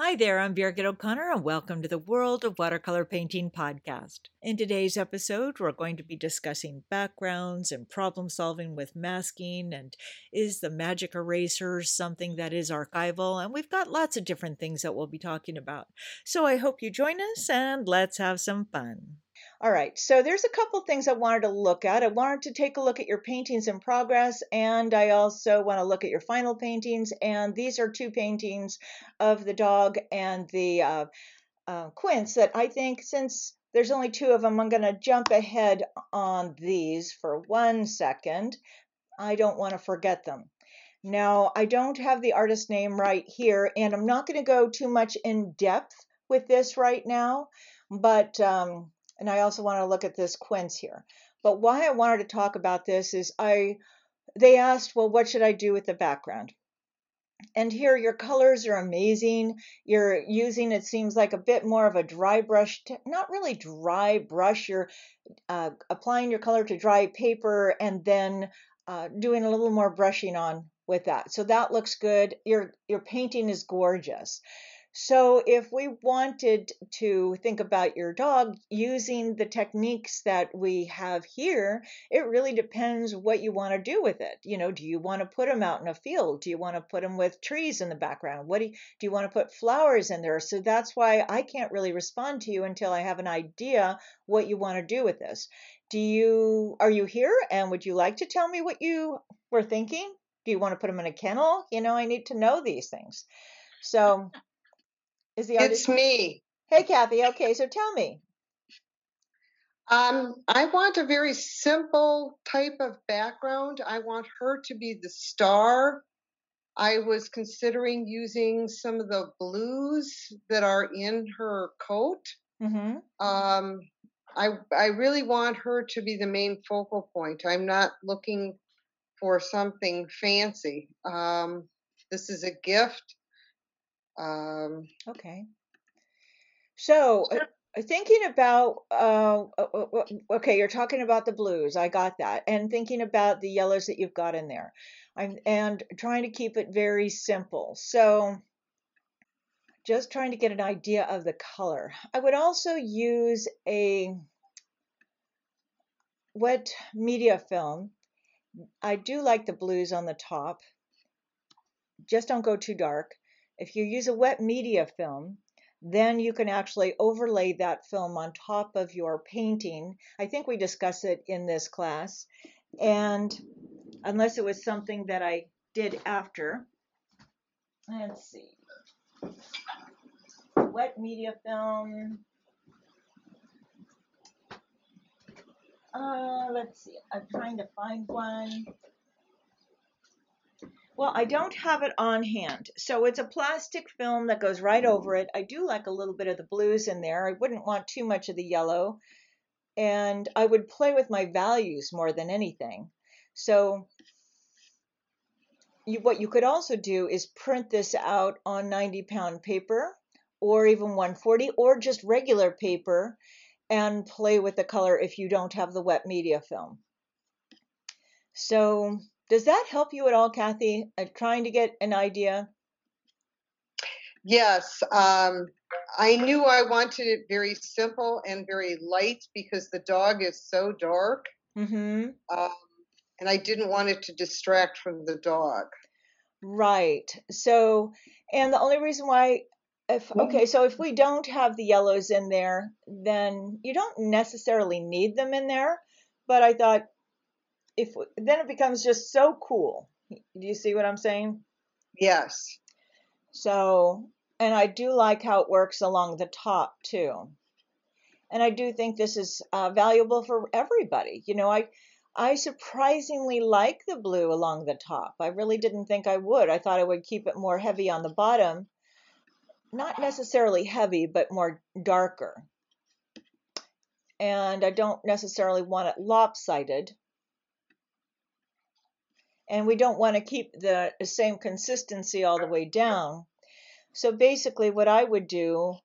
Hi there, I'm Birgit O'Connor, and welcome to the World of Watercolor Painting podcast. In today's episode, we're going to be discussing backgrounds and problem solving with masking, and is the magic eraser something that is archival? And we've got lots of different things that we'll be talking about. So I hope you join us, and let's have some fun. All right, so there's a couple things I wanted to look at. I wanted to take a look at your paintings in progress, and I also want to look at your final paintings. And these are two paintings of the dog and the uh, uh, quince that I think, since there's only two of them, I'm going to jump ahead on these for one second. I don't want to forget them. Now, I don't have the artist name right here, and I'm not going to go too much in depth with this right now, but um, and I also want to look at this quince here. But why I wanted to talk about this is I they asked, well, what should I do with the background? And here your colors are amazing. You're using, it seems like a bit more of a dry brush, not really dry brush. You're uh, applying your color to dry paper and then uh, doing a little more brushing on with that. So that looks good. Your, your painting is gorgeous. So, if we wanted to think about your dog using the techniques that we have here, it really depends what you want to do with it. You know, do you want to put him out in a field? Do you want to put him with trees in the background? What do you, do you want to put flowers in there? So that's why I can't really respond to you until I have an idea what you want to do with this. Do you are you here and would you like to tell me what you were thinking? Do you want to put him in a kennel? You know, I need to know these things. So is the artist? It's me. Hey, Kathy. Okay, so tell me. Um, I want a very simple type of background. I want her to be the star. I was considering using some of the blues that are in her coat. Mm-hmm. Um, I I really want her to be the main focal point. I'm not looking for something fancy. Um, this is a gift. Um, okay. So, uh, thinking about, uh, uh, uh okay, you're talking about the blues. I got that. And thinking about the yellows that you've got in there. I'm, and trying to keep it very simple. So, just trying to get an idea of the color. I would also use a wet media film. I do like the blues on the top. Just don't go too dark. If you use a wet media film, then you can actually overlay that film on top of your painting. I think we discussed it in this class. And unless it was something that I did after, let's see. Wet media film. Uh, let's see. I'm trying to find one. Well, I don't have it on hand. So it's a plastic film that goes right over it. I do like a little bit of the blues in there. I wouldn't want too much of the yellow. And I would play with my values more than anything. So you, what you could also do is print this out on 90 pound paper or even 140 or just regular paper and play with the color if you don't have the wet media film. So does that help you at all, Kathy? Uh, trying to get an idea? Yes. Um, I knew I wanted it very simple and very light because the dog is so dark. Mm-hmm. Um, and I didn't want it to distract from the dog. Right. So, and the only reason why, if okay, so if we don't have the yellows in there, then you don't necessarily need them in there. But I thought if then it becomes just so cool. Do you see what I'm saying? Yes. So, and I do like how it works along the top too. And I do think this is uh, valuable for everybody. You know, I I surprisingly like the blue along the top. I really didn't think I would. I thought I would keep it more heavy on the bottom. Not necessarily heavy, but more darker. And I don't necessarily want it lopsided and we don't want to keep the same consistency all the way down. So basically, what I would do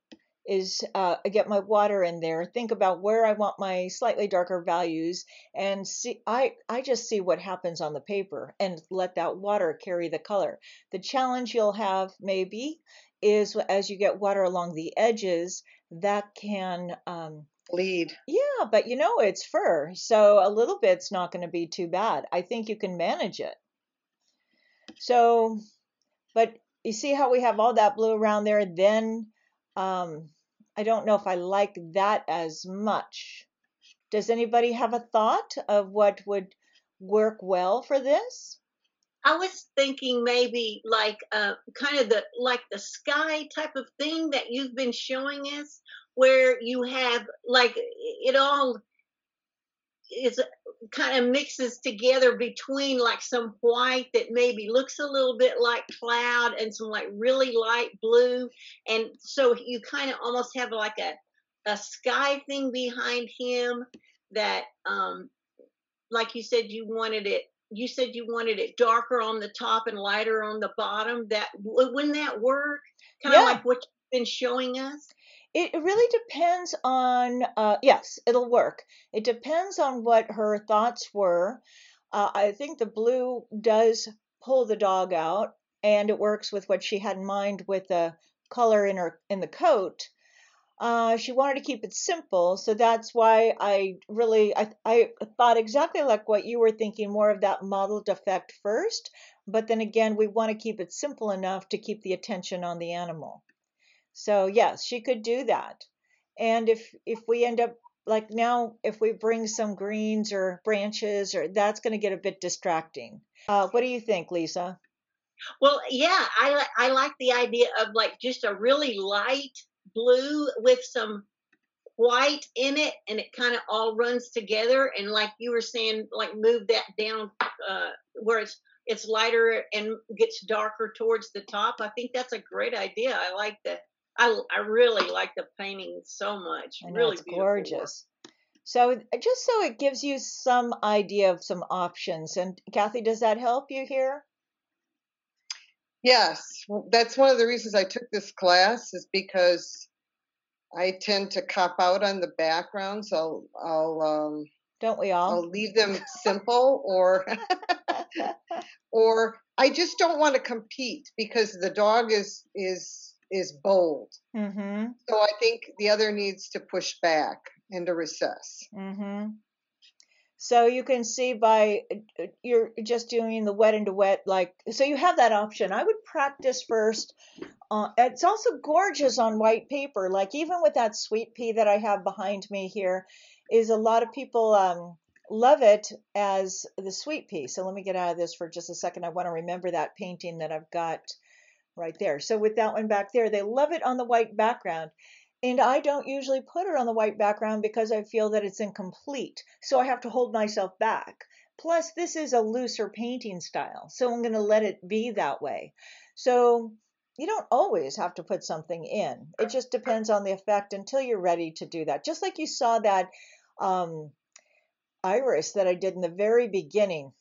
is uh, get my water in there, think about where I want my slightly darker values, and see. I I just see what happens on the paper and let that water carry the color. The challenge you'll have maybe is as you get water along the edges, that can um, Bleed. yeah, but you know it's fur, so a little bit's not going to be too bad. I think you can manage it. So, but you see how we have all that blue around there? Then um, I don't know if I like that as much. Does anybody have a thought of what would work well for this? I was thinking maybe like uh, kind of the like the sky type of thing that you've been showing us, where you have like it all is kind of mixes together between like some white that maybe looks a little bit like cloud and some like really light blue. And so you kind of almost have like a a sky thing behind him that um like you said you wanted it you said you wanted it darker on the top and lighter on the bottom. That wouldn't that work? Kind of Yeah. like what you've been showing us It really depends on, uh, yes, it'll work. It depends on what her thoughts were. Uh, I think the blue does pull the dog out, and it works with what she had in mind with the color in her in the coat. Uh, she wanted to keep it simple, so that's why I really I, I thought exactly like what you were thinking, more of that modeled effect first. But then again, we want to keep it simple enough to keep the attention on the animal. So yes, she could do that. And if if we end up like now, if we bring some greens or branches, or that's going to get a bit distracting. Uh, what do you think, Lisa? Well, yeah, I I like the idea of like just a really light blue with some white in it, and it kind of all runs together. And like you were saying, like move that down uh, where it's it's lighter and gets darker towards the top. I think that's a great idea. I like the I I really like the painting so much. I know really it's beautiful work. gorgeous. So just so it gives you some idea of some options. And Kathy, does that help you here? Yes, well, that's one of the reasons I took this class is because I tend to cop out on the backgrounds. I'll I'll um, Don't we all? I'll leave them simple or or I just don't want to compete because the dog is is is bold. mm-hmm. So I think the other needs to push back and to recess. Mm-hmm. So you can see by uh, you're just doing the wet into wet, like so you have that option. I would practice first. Uh, it's also gorgeous on white paper. Like even with that sweet pea that I have behind me here, is a lot of people um, love it as the sweet pea. So let me get out of this for just a second. I want to remember that painting that I've got right there. So with that one back there, they love it on the white background. And I don't usually put it on the white background because I feel that it's incomplete. So I have to hold myself back. Plus, this is a looser painting style, so I'm going to let it be that way. So you don't always have to put something in. It just depends on the effect until you're ready to do that. Just like you saw that um, iris that I did in the very beginning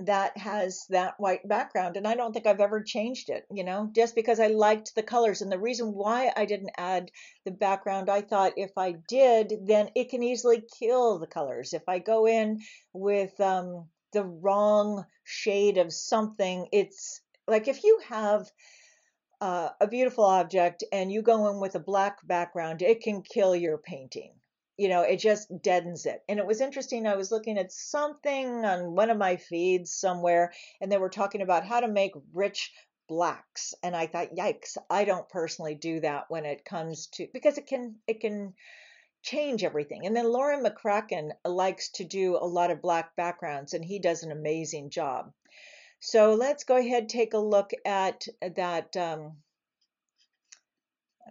that has that white background and I don't think I've ever changed it, you know, just because I liked the colors and the reason why I didn't add the background, I thought if I did, then it can easily kill the colors. If I go in with um, the wrong shade of something, it's like if you have uh, a beautiful object and you go in with a black background, it can kill your painting you know, it just deadens it. And it was interesting. I was looking at something on one of my feeds somewhere, and they were talking about how to make rich blacks. And I thought, yikes, I don't personally do that when it comes to because it can it can change everything. And then Laurin McCracken likes to do a lot of black backgrounds, and he does an amazing job. So let's go ahead take a look at that. Um,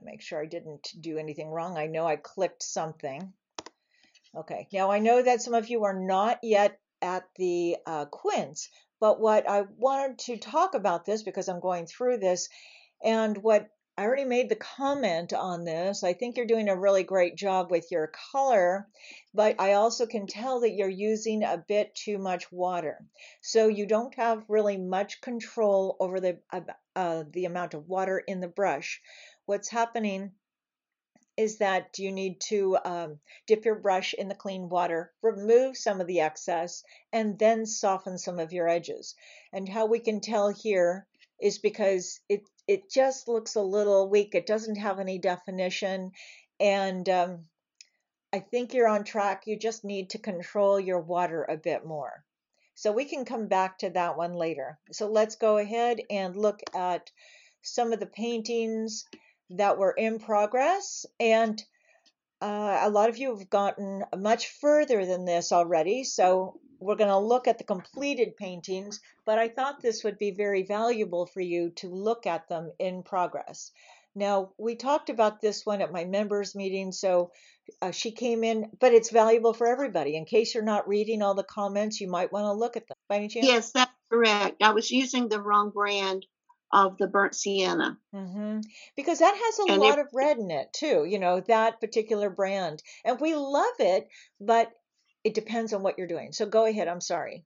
make sure I didn't do anything wrong. I know I clicked something. Okay, now I know that some of you are not yet at the uh, quince, but what I wanted to talk about this because I'm going through this and what I already made the comment on this. I think you're doing a really great job with your color, but I also can tell that you're using a bit too much water. So you don't have really much control over the uh, uh, the amount of water in the brush what's happening is that you need to um, dip your brush in the clean water, remove some of the excess, and then soften some of your edges. And how we can tell here is because it it just looks a little weak. It doesn't have any definition. And um, I think you're on track. You just need to control your water a bit more. So we can come back to that one later. So let's go ahead and look at some of the paintings that were in progress. And uh, a lot of you have gotten much further than this already. So we're going to look at the completed paintings, but I thought this would be very valuable for you to look at them in progress. Now, we talked about this one at my members meeting, so uh, she came in, but it's valuable for everybody. In case you're not reading all the comments, you might want to look at them. By any chance? Yes, that's correct. I was using the wrong brand of the burnt sienna. Mm-hmm. Because that has a And lot it- of red in it too, you know, that particular brand. And we love it, but it depends on what you're doing. So go ahead. I'm sorry.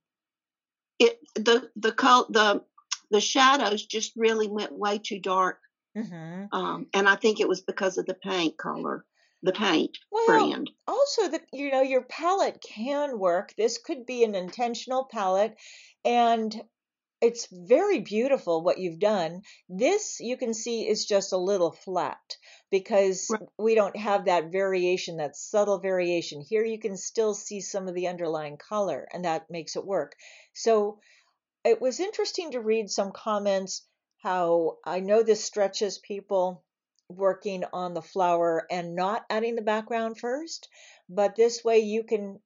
It the the col the the shadows just really went way too dark, Mm-hmm. um, and I think it was because of the paint color, the paint Well, brand. also the you know your palette can work. This could be an intentional palette, and it's very beautiful what you've done. This you can see is just a little flat because Right. we don't have that variation, that subtle variation. Here you can still see some of the underlying color, and that makes it work. So it was interesting to read some comments how I know this stretches people working on the flower and not adding the background first, but this way you can,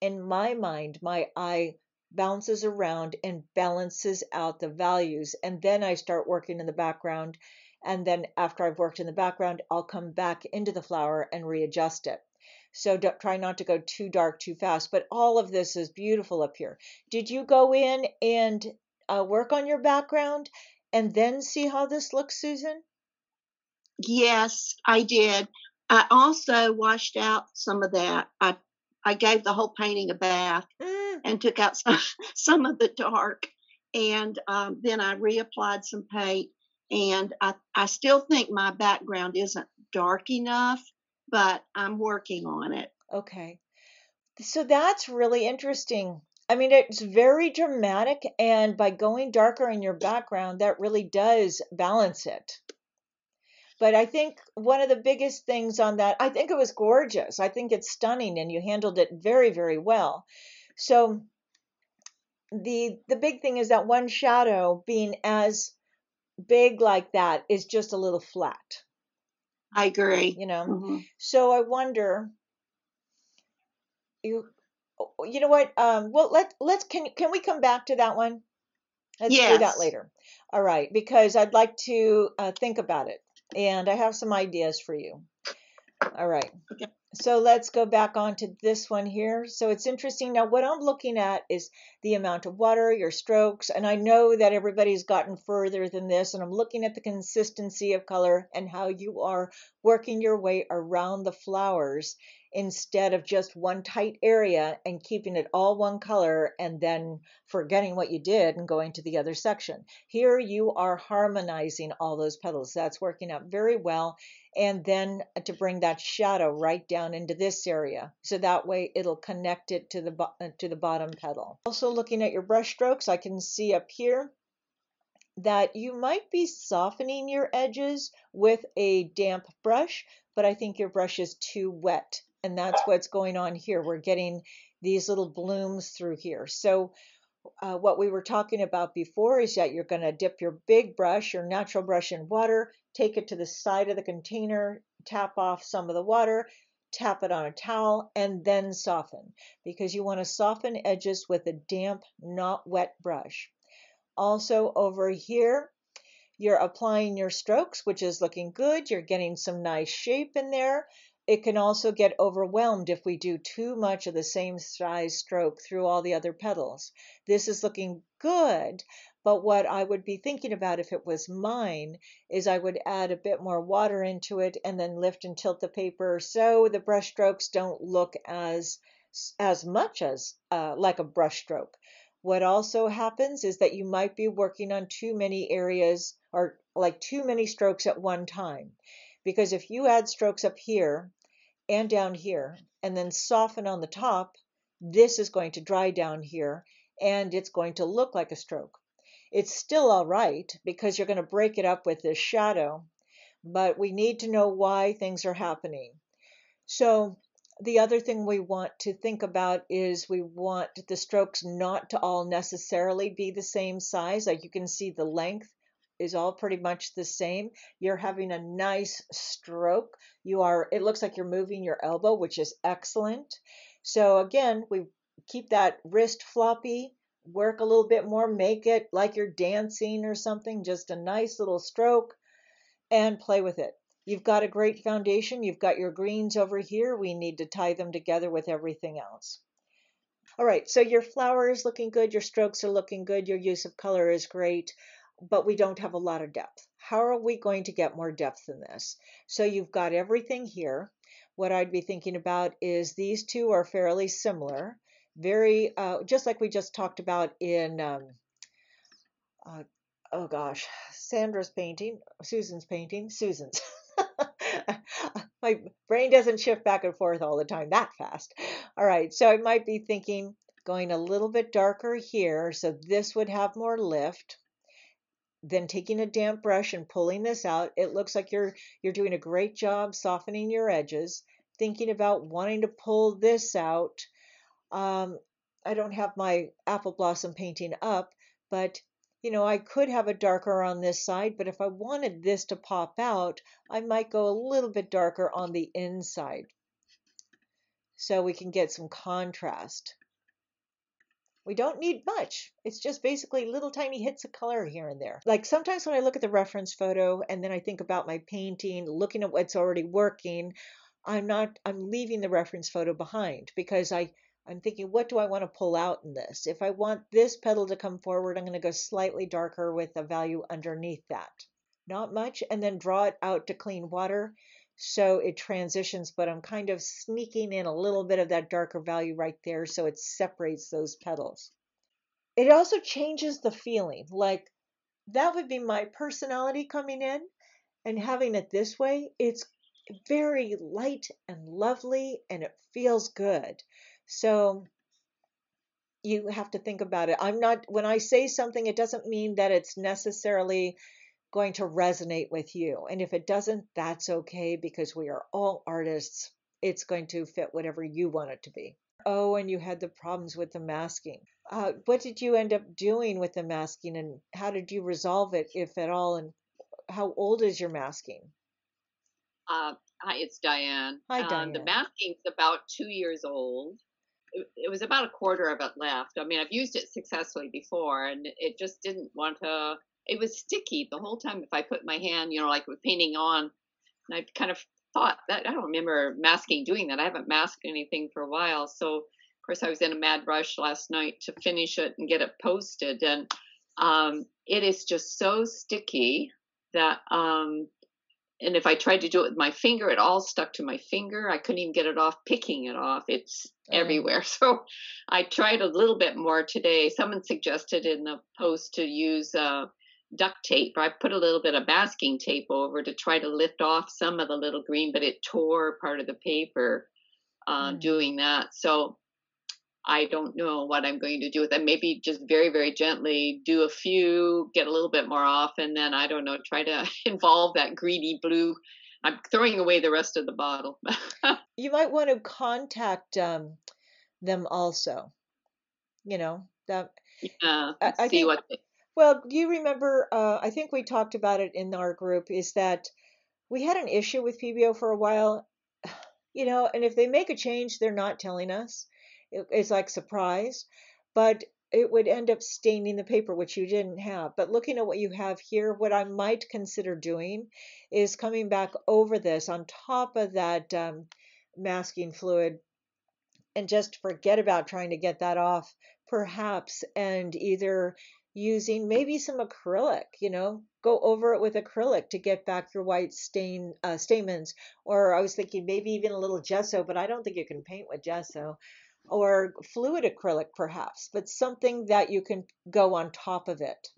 in my mind, my eye bounces around and balances out the values. And then I start working in the background. And then after I've worked in the background, I'll come back into the flower and readjust it. So don't, try not to go too dark too fast. But all of this is beautiful up here. Did you go in and uh, work on your background and then see how this looks, Susan? Yes, I did. I also washed out some of that. I I gave the whole painting a bath Mm, and took out some some of the dark, and um, then I reapplied some paint. And I I still think my background isn't dark enough, but I'm working on it. okay. So that's really interesting. I mean, it's very dramatic, and by going darker in your background, that really does balance it. But I think one of the biggest things on that, I think it was gorgeous. I think it's stunning, and you handled it very, very well. So the the big thing is that one shadow being as big like that is just a little flat, I agree. you know. Mhm. So I wonder, you, you know what? Um, well, let let's can can we come back to that one? Let's do that later. All right, because I'd like to uh, think about it, and I have some ideas for you. All right. Okay. So let's go back on to this one here. So it's interesting. Now, what I'm looking at is the amount of water, your strokes, and I know that everybody's gotten further than this, and I'm looking at the consistency of color and how you are working your way around the flowers instead of just one tight area and keeping it all one color and then forgetting what you did and going to the other section. Here you are harmonizing all those petals. That's working out very well. And then to bring that shadow right down into this area. So that way it'll connect it to the, uh, to the bottom petal. Also looking at your brush strokes, I can see up here that you might be softening your edges with a damp brush, but I think your brush is too wet. And that's what's going on here. We're getting these little blooms through here. So uh, what we were talking about before is that you're going to dip your big brush, your natural brush in water, take it to the side of the container, tap off some of the water, tap it on a towel, and then soften because you want to soften edges with a damp, not wet brush. Also over here, you're applying your strokes, which is looking good. You're getting some nice shape in there. It can also get overwhelmed if we do too much of the same size stroke through all the other petals. This is looking good, but what I would be thinking about if it was mine is I would add a bit more water into it and then lift and tilt the paper so the brush strokes don't look as as much as uh, like a brush stroke. What also happens is that you might be working on too many areas or like too many strokes at one time. Because if you add strokes up here and down here and then soften on the top, this is going to dry down here and it's going to look like a stroke. It's still all right because you're going to break it up with this shadow, but we need to know why things are happening. So the other thing we want to think about is we want the strokes not to all necessarily be the same size. Like you can see the length is all pretty much the same. You're having a nice stroke. You are, it looks like you're moving your elbow, which is excellent. So again, we keep that wrist floppy, work a little bit more, make it like you're dancing or something, just a nice little stroke and play with it. You've got a great foundation. You've got your greens over here. We need to tie them together with everything else. All right, so your flower is looking good. Your strokes are looking good. Your use of color is great, but we don't have a lot of depth. How are we going to get more depth in this? So you've got everything here. What I'd be thinking about is these two are fairly similar. Very, uh, just like we just talked about in, um, uh, oh gosh, Sandra's painting, Susan's painting, Susan's. my brain doesn't shift back and forth all the time that fast. All right, so I might be thinking going a little bit darker here, so this would have more lift. Then taking a damp brush and pulling this out, it looks like you're you're doing a great job softening your edges. Thinking about wanting to pull this out. Um, I don't have my apple blossom painting up, but you know, I could have a darker on this side, but if I wanted this to pop out, I might go a little bit darker on the inside. So we can get some contrast. We don't need much. It's just basically little tiny hits of color here and there. Like sometimes when I look at the reference photo and then I think about my painting, looking at what's already working, I'm not, I'm leaving the reference photo behind because I, I'm thinking, what do I want to pull out in this? If I want this petal to come forward, I'm going to go slightly darker with a value underneath that. Not much, and then draw it out to clean water so it transitions, but I'm kind of sneaking in a little bit of that darker value right there so it separates those petals. It also changes the feeling, like that would be my personality coming in and having it this way, it's very light and lovely and it feels good. So you have to think about it. I'm not, when I say something, it doesn't mean that it's necessarily going to resonate with you. And if it doesn't, that's okay because we are all artists. It's going to fit whatever you want it to be. Oh, and you had the problems with the masking. Uh, what did you end up doing with the masking and how did you resolve it, if at all? And how old is your masking? Uh, hi, it's Diane. Hi, Diane. Um, the masking's about two years old it, it was about a quarter of it left. I mean, I've used it successfully before, and it just didn't want to. It was sticky the whole time. If I put my hand, you know, like with painting on, and I kind of thought that I don't remember masking doing that. I haven't masked anything for a while, so of course I was in a mad rush last night to finish it and get it posted, and um, it is just so sticky that um, and if I tried to do it with my finger, it all stuck to my finger. I couldn't even get it off picking it off. It's oh. everywhere. So I tried a little bit more today. Someone suggested in the post to use uh, duct tape. I put a little bit of masking tape over to try to lift off some of the little green, but it tore part of the paper uh, mm. doing that. So I don't know what I'm going to do with them. Maybe just very, very gently do a few, get a little bit more off, and then I don't know, try to involve that greedy blue. I'm throwing away the rest of the bottle. you might want to contact um, them also. You know that. Yeah, I, I see think, what. They... Well, do you remember? Uh, I think we talked about it in our group. Is that we had an issue with Pebeo for a while, you know, and if they make a change, they're not telling us it's like surprise, but it would end up staining the paper, which you didn't have. But looking at what you have here, what I might consider doing is coming back over this on top of that um, masking fluid and just forget about trying to get that off, perhaps, and either using maybe some acrylic, you know, go over it with acrylic to get back your white stain uh, stamens. Or I was thinking maybe even a little gesso, but I don't think you can paint with gesso or fluid acrylic perhaps, but something that you can go on top of it.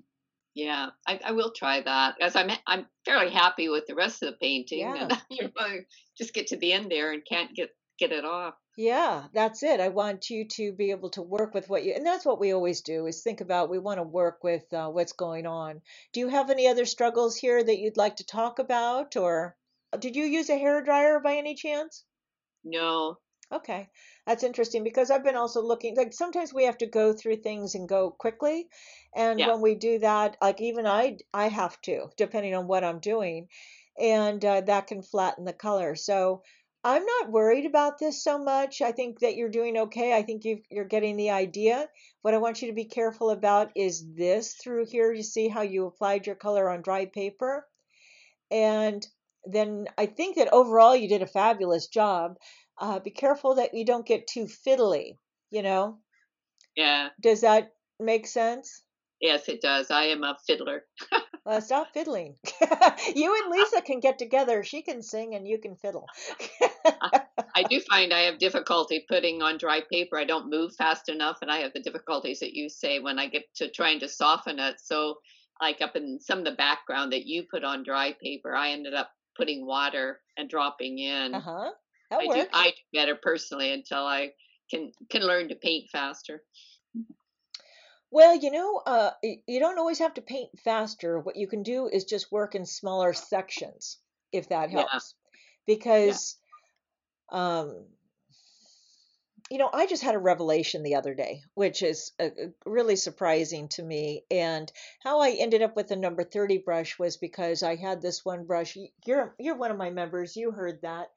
Yeah, I, I will try that. As I'm, I'm fairly happy with the rest of the painting, yeah. and you know, just get to the end there and can't get get it off. Yeah, that's it. I want you to be able to work with what you, and that's what we always do is think about we want to work with uh, what's going on. Do you have any other struggles here that you'd like to talk about, or did you use a hair dryer by any chance? No. Okay, that's interesting because I've been also looking, like sometimes we have to go through things and go quickly. And Yeah. when we do that, like even I, I have to, depending on what I'm doing, and uh, that can flatten the color. So I'm not worried about this so much. I think that you're doing okay. I think you you're getting the idea. What I want you to be careful about is this through here. You see how you applied your color on dry paper? And then I think that overall you did a fabulous job. Uh, be careful that you don't get too fiddly, you know? Yeah. Does that make sense? Yes, it does. I am a fiddler. Uh, stop fiddling. you and Lisa can get together. She can sing and you can fiddle. I do find I have difficulty putting on dry paper. I don't move fast enough, and I have the difficulties that you say when I get to trying to soften it. So, like up in some of the background that you put on dry paper, I ended up putting water and dropping in. uh huh. That I works. do I do better personally until I can can learn to paint faster. Well, you know, uh, you don't always have to paint faster. What you can do is just work in smaller sections, if that helps. yeah. Because, um, you know, I just had a revelation the other day, which is uh, uh, really surprising to me. And how I ended up with the number 30 brush was because I had this one brush. You're you're one of my members. You heard that.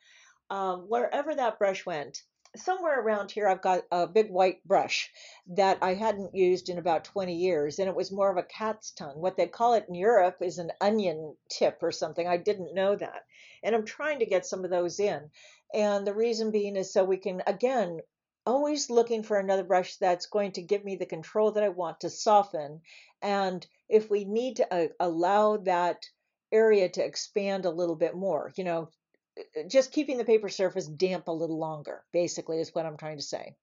Um, wherever that brush went, somewhere around here, I've got a big white brush that I hadn't used in about 20 years, and it was more of a cat's tongue. What they call it in Europe is an onion tip or something. I didn't know that. And I'm trying to get some of those in. And the reason being is so we can, again, always looking for another brush that's going to give me the control that I want to soften. And if we need to uh, allow that area to expand a little bit more, you know, Uh, just keeping the paper surface damp a little longer, basically, is what I'm trying to say.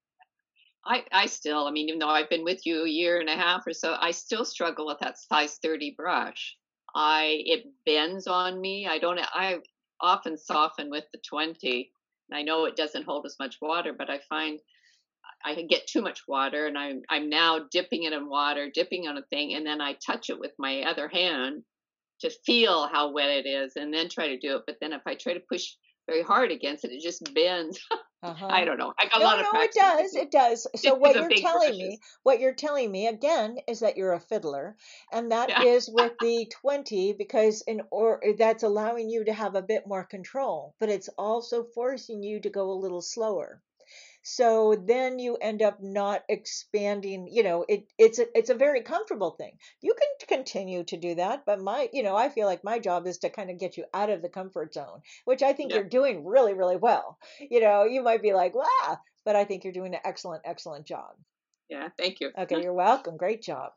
I I still, I mean, even though I've been with you a year and a half or so, I still struggle with that size 30 brush. I it bends on me. I don't I often soften with the 20. I know it doesn't hold as much water, but I find I get too much water and I'm I'm now dipping it in water, dipping on a thing, and then I touch it with my other hand to feel how wet it is and then try to do it. But then if I try to push very hard against it, it just bends. Uh-huh. I don't know. I got a No, lot of no, it does. It does. So what you're telling brushes. me, what you're telling me again is that you're a fiddler, and that Yeah. is with the 20 because in or that's allowing you to have a bit more control, but it's also forcing you to go a little slower. So then you end up not expanding, you know, it it's a it's a very comfortable thing. You can continue to do that, but my, you know, I feel like my job is to kind of get you out of the comfort zone, which I think Yeah. you're doing really, really well. You know, you might be like, "Wow," but I think you're doing an excellent, excellent job. Yeah. Thank you. Okay, you're welcome. Great job.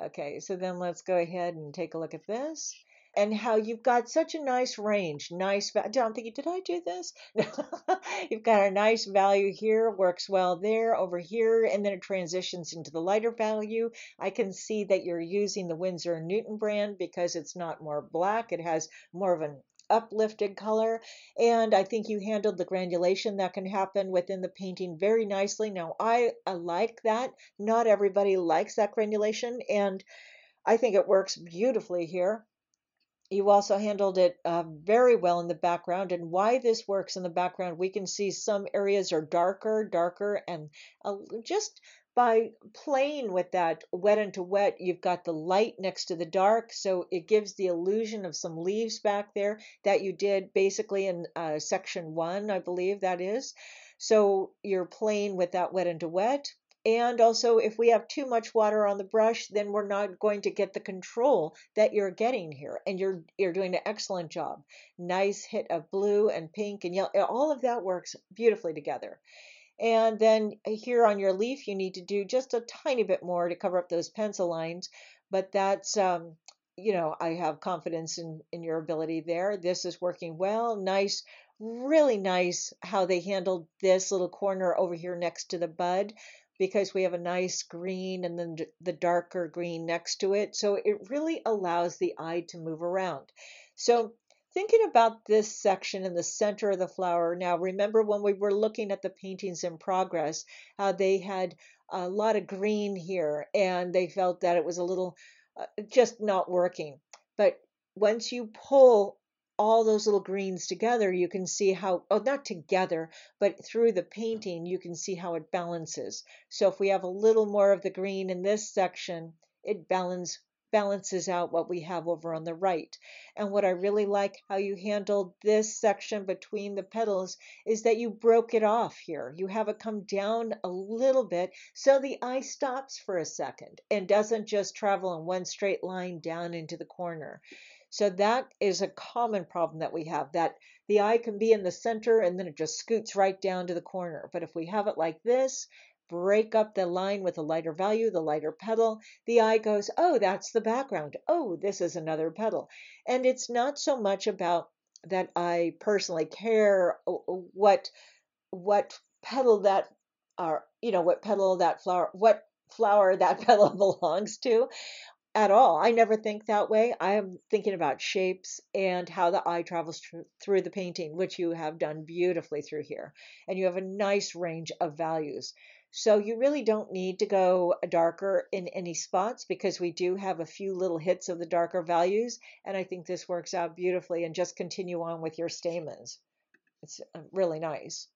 Okay, so then let's go ahead and take a look at this and how you've got such a nice range. Nice. I'm thinking, did I do this? you've got a nice value here, works well there, over here, and then it transitions into the lighter value. I can see that you're using the Winsor Newton brand because it's not more black, it has more of an uplifted color and i think you handled the granulation that can happen within the painting very nicely now i, I like that not everybody likes that granulation and i think it works beautifully here you also handled it uh, very well in the background and why this works in the background we can see some areas are darker darker and uh, just by playing with that wet into wet you've got the light next to the dark so it gives the illusion of some leaves back there that you did basically in uh, section one i believe that is. So you're playing with that wet into wet and also, if we have too much water on the brush, then we're not going to get the control that you're getting here. And you're you're doing an excellent job. Nice hit of blue and pink and yellow. All of that works beautifully together. And then here on your leaf, you need to do just a tiny bit more to cover up those pencil lines. But that's um, you know, I have confidence in in your ability there. This is working well. Nice, really nice how they handled this little corner over here next to the bud because we have a nice green and then the darker green next to it. So it really allows the eye to move around. So thinking about this section in the center of the flower. Now, remember when we were looking at the paintings in progress, how they had a lot of green here and they felt that it was a little uh, just not working. But once you pull all those little greens together, you can see how, oh, not together, but through the painting, you can see how it balances. So if we have a little more of the green in this section, it balance, balances out what we have over on the right. And what I really like how you handled this section between the petals is that you broke it off here. You have it come down a little bit so the eye stops for a second and doesn't just travel in one straight line down into the corner. So that is a common problem that we have that the eye can be in the center and then it just scoots right down to the corner. But if we have it like this, break up the line with a lighter value, the lighter petal, the eye goes, oh, that's the background. Oh, this is another petal. And it's not so much about that I personally care what what petal that are, you know, what petal that flower, what flower that petal belongs to at all. I never think that way. I am thinking about shapes and how the eye travels tr- through the painting, which you have done beautifully through here. And you have a nice range of values. So you really don't need to go darker in any spots because we do have a few little hits of the darker values. And I think this works out beautifully and just continue on with your stamens. It's uh, really nice.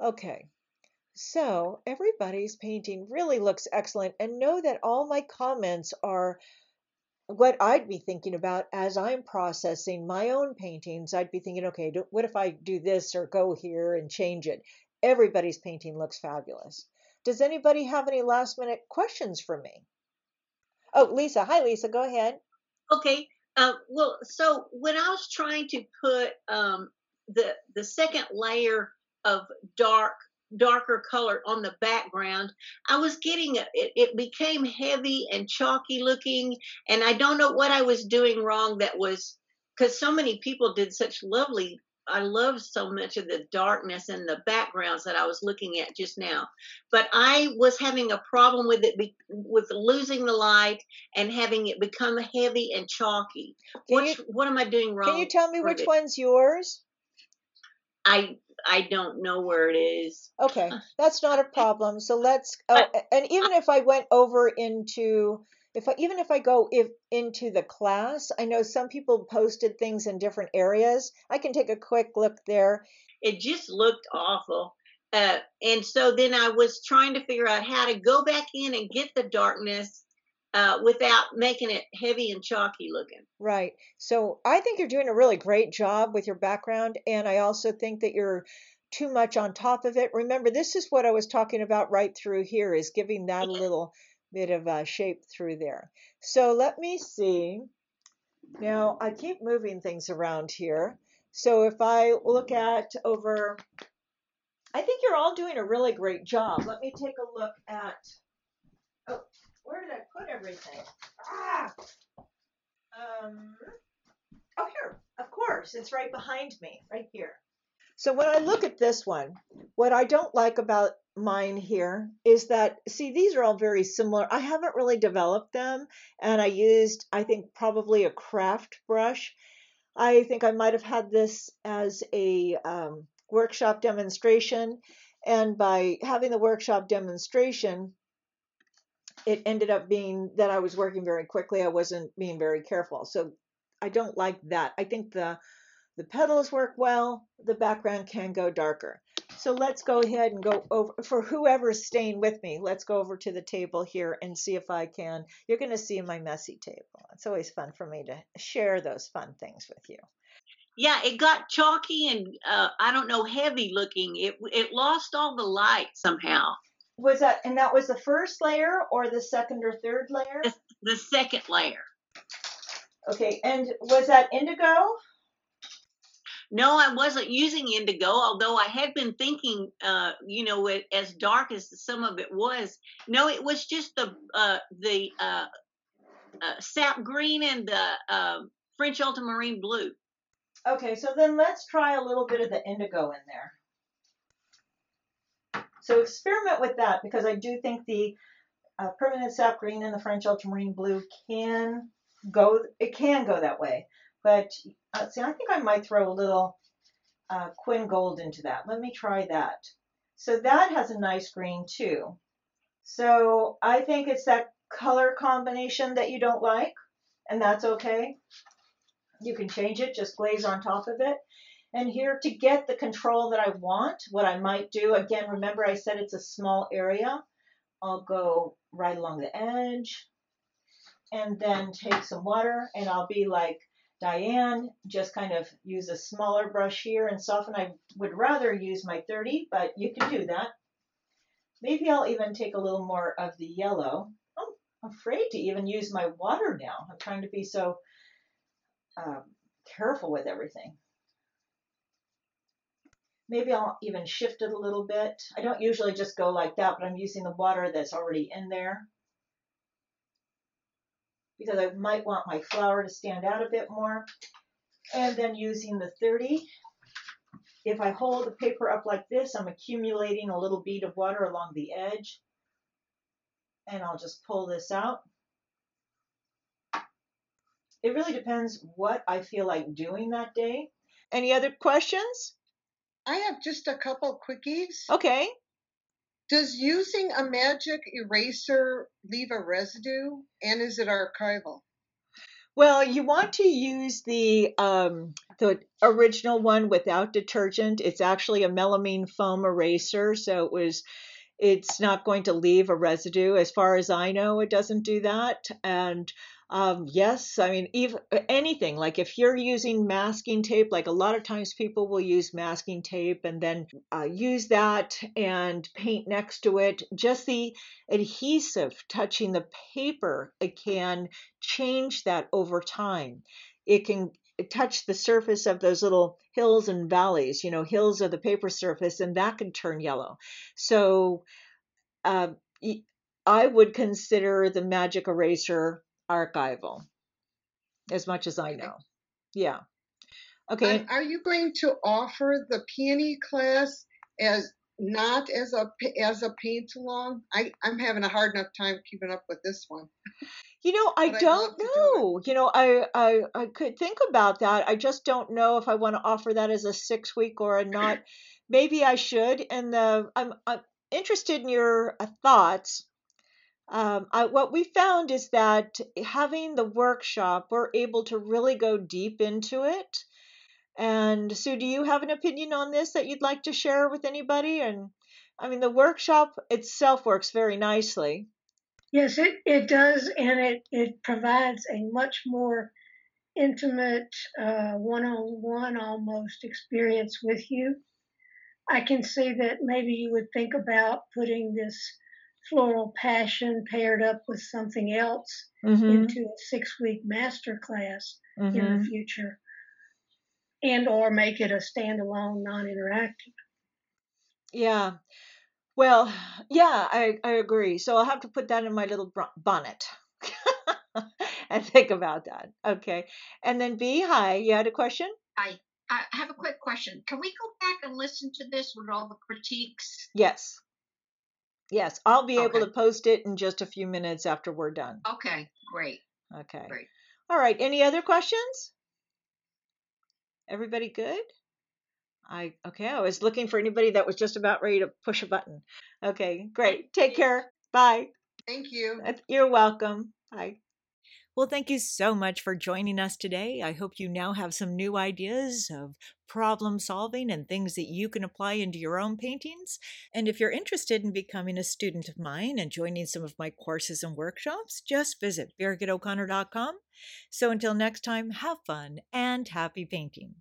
Okay, so everybody's painting really looks excellent and know that all my comments are what I'd be thinking about as I'm processing my own paintings. I'd be thinking, okay, what if I do this or go here and change it? Everybody's painting looks fabulous. Does anybody have any last minute questions for me? Oh, Lisa. Hi, Lisa. Go ahead. Okay. Uh, well, so when I was trying to put um, the the second layer of dark darker color on the background i was getting it, it became heavy and chalky looking and i don't know what i was doing wrong that was because so many people did such lovely i love so much of the darkness and the backgrounds that i was looking at just now. But i was having a problem with it be, with losing the light and having it become heavy and chalky. What, what am i doing wrong can you tell me which it? one's yours I I don't know where it is. Okay, that's not a problem. So let's. Oh, and even if I went over into, if I, even if I go if into the class, I know some people posted things in different areas. I can take a quick look there. It just looked awful. Uh, and so then I was trying to figure out how to go back in and get the darkness uh, without making it heavy and chalky looking. Right. So I think you're doing a really great job with your background. And I also think that you're too much on top of it. Remember, this is what I was talking about right through here is giving that a little bit of a shape through there. So let me see. Now I keep moving things around here. So if I look at over, I think you're all doing a really great job. Let me take a look at, oh, where did I put everything? Ah! Um, oh, here, of course, it's right behind me, right here. So when I look at this one, what I don't like about mine here is that, see, these are all very similar. I haven't really developed them, and I used, I think, probably a craft brush. I think I might have had this as a um, workshop demonstration, and by having the workshop demonstration, it ended up being that I was working very quickly. I wasn't being very careful. So I don't like that. I think the the petals work well. The background can go darker. So let's go ahead and go over for whoever's staying with me. Let's go over to the table here and see if I can. You're going to see my messy table. It's always fun for me to share those fun things with you. Yeah, it got chalky and uh, I don't know, heavy looking. It it lost all the light somehow was that and that was the first layer or the second or third layer? The, the second layer. Okay and was that indigo? No i wasn't using indigo although i had been thinking uh, you know it, as dark as some of it was. No it was just the uh, the uh, uh sap green and the um, french ultramarine blue. Okay so then let's try a little bit of the indigo in there so experiment with that because I do think the uh, permanent sap green and the French ultramarine blue can go, it can go that way. But Uh, see, I think I might throw a little uh, Quin Gold into that. Let me try that. So that has a nice green too. So I think it's that color combination that you don't like, and that's okay. You can change it, just glaze on top of it. And here to get the control that I want, what I might do, again, remember I said it's a small area. I'll go right along the edge and then take some water and I'll be like Diane, just kind of use a smaller brush here and soften. I would rather use my 30, but you can do that. Maybe I'll even take a little more of the yellow. I'm afraid to even use my water now. I'm trying to be so um, careful with everything. Maybe I'll even shift it a little bit. I don't usually just go like that, but I'm using the water that's already in there because I might want my flower to stand out a bit more. And then using the 30, if I hold the paper up like this, I'm accumulating a little bead of water along the edge. And I'll just pull this out. It really depends what I feel like doing that day. Any other questions? I have just a couple quickies. Okay. Does using a magic eraser leave a residue and is it archival? Well, you want to use the um, the original one without detergent. It's actually a melamine foam eraser, so it was it's not going to leave a residue. As far as I know, it doesn't do that. And um, yes, I mean, even anything like if you're using masking tape, like a lot of times people will use masking tape and then uh, use that and paint next to it. Just the adhesive touching the paper, it can change that over time. It can touch the surface of those little hills and valleys, you know, hills of the paper surface, and that can turn yellow. So, uh, I would consider the magic eraser archival, as much as I know. Yeah. Okay. are you going to offer the peony class as not as a as a paint along? I I'm having a hard enough time keeping up with this one. You know, I don't know. Do you know, I, I I could think about that. I just don't know if I want to offer that as a six week or a not. Maybe I should. And the I'm I'm interested in your uh, thoughts um, I, what we found is that having the workshop, we're able to really go deep into it. And Sue, do you have an opinion on this that you'd like to share with anybody? And I mean, the workshop itself works very nicely. Yes, it, it does, and it, it provides a much more intimate, one on one almost experience with you. I can see that maybe you would think about putting this floral passion paired up with something else mm-hmm. into a six week master class mm-hmm. in the mm-hmm. future and or make it a standalone non-interactive yeah well yeah i, I agree so i'll have to put that in my little bonnet and think about that okay and then b hi you had a question hi I have a quick question. Can we go back and listen to this with all the critiques? Yes. Yes, I'll be able to post it in just a few minutes after we're done. Okay, great. Okay. Great. All right. Any other questions? Everybody good? I okay. I was looking for anybody that was just about ready to push a button. Okay, great. Take care. Bye. Thank you. You're welcome. Bye. Well, thank you so much for joining us today. I hope you now have some new ideas of problem solving and things that you can apply into your own paintings. And if you're interested in becoming a student of mine and joining some of my courses and workshops, just visit birgitoconnor.com. So until next time, have fun and happy painting.